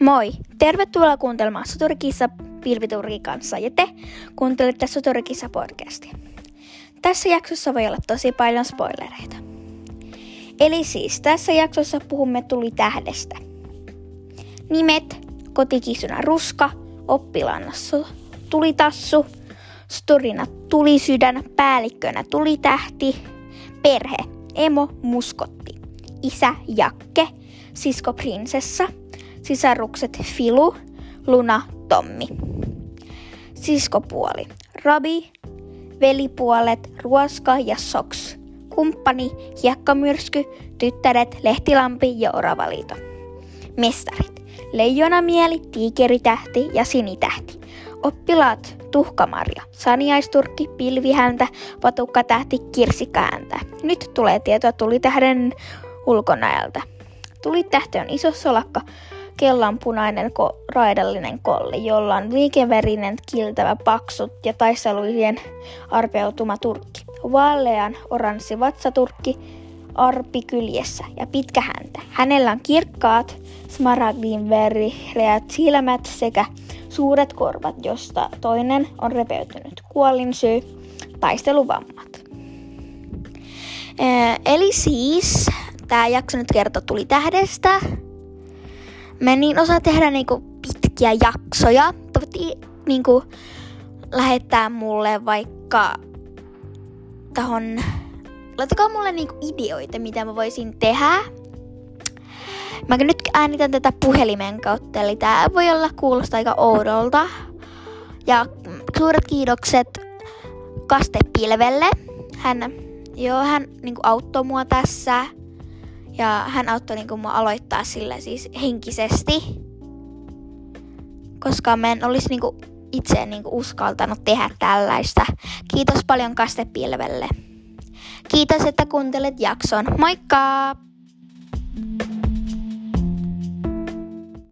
Moi! Tervetuloa kuuntelemaan Soturikissa Pilviturki kanssa ja te kuuntelette Soturikissa podcastia. Tässä jaksossa voi olla tosi paljon spoilereita. Eli siis tässä jaksossa puhumme tuli tähdestä. Nimet, kotikisuna ruska, oppilaana tulitassu, storina tulisydän, päällikkönä tulitähti, perhe, emo, muskotti, isä, jakke, sisko, prinsessa – sisarukset Filu, Luna, Tommi. Siskopuoli Rabi, velipuolet Ruoska ja Soks. Kumppani Hiekkamyrsky, tyttäret Lehtilampi ja Oravaliito. Mestarit Leijonamieli, Tiikeritähti ja Sinitähti. Oppilaat Tuhkamarja, Saniaisturkki, Pilvihäntä, Patukkatähti, Kirsikkähäntä. Nyt tulee tietoa tulitähden ulkonäöltä. Tulitähti on iso solakka, kellanpunainen ko- raidallinen kolli, jolla on liikeverinen, kiltävä, paksut ja taistelujen arpeutuma turkki. Vaalean oranssi vatsaturkki arpi kyljessä ja pitkä häntä. Hänellä on kirkkaat, smaragdin vihreät silmät sekä suuret korvat, josta toinen on repeytynyt. Kuolin syy, taisteluvammat. Eli siis tämä jakso nyt kertoo tuli tähdestä. Mä niin osaa tehdä niinku pitkiä jaksoja. Toivotti niinku lähettää mulle vaikka tahon... Laittakaa mulle niinku ideoita, mitä mä voisin tehdä. Mä nyt äänitän tätä puhelimen kautta, eli tää voi olla kuulostaa aika oudolta. Ja suuret kiitokset Kastepilvelle. Hän, joo, hän niinku auttoi mua tässä. Ja hän auttoi niin kuin mua aloittaa sillä siis henkisesti. Koska mä en olisi niin kuin itse niin kuin uskaltanut tehdä tällaista. Kiitos paljon Kastepilvelle. Kiitos, että kuuntelet jakson. Moikka!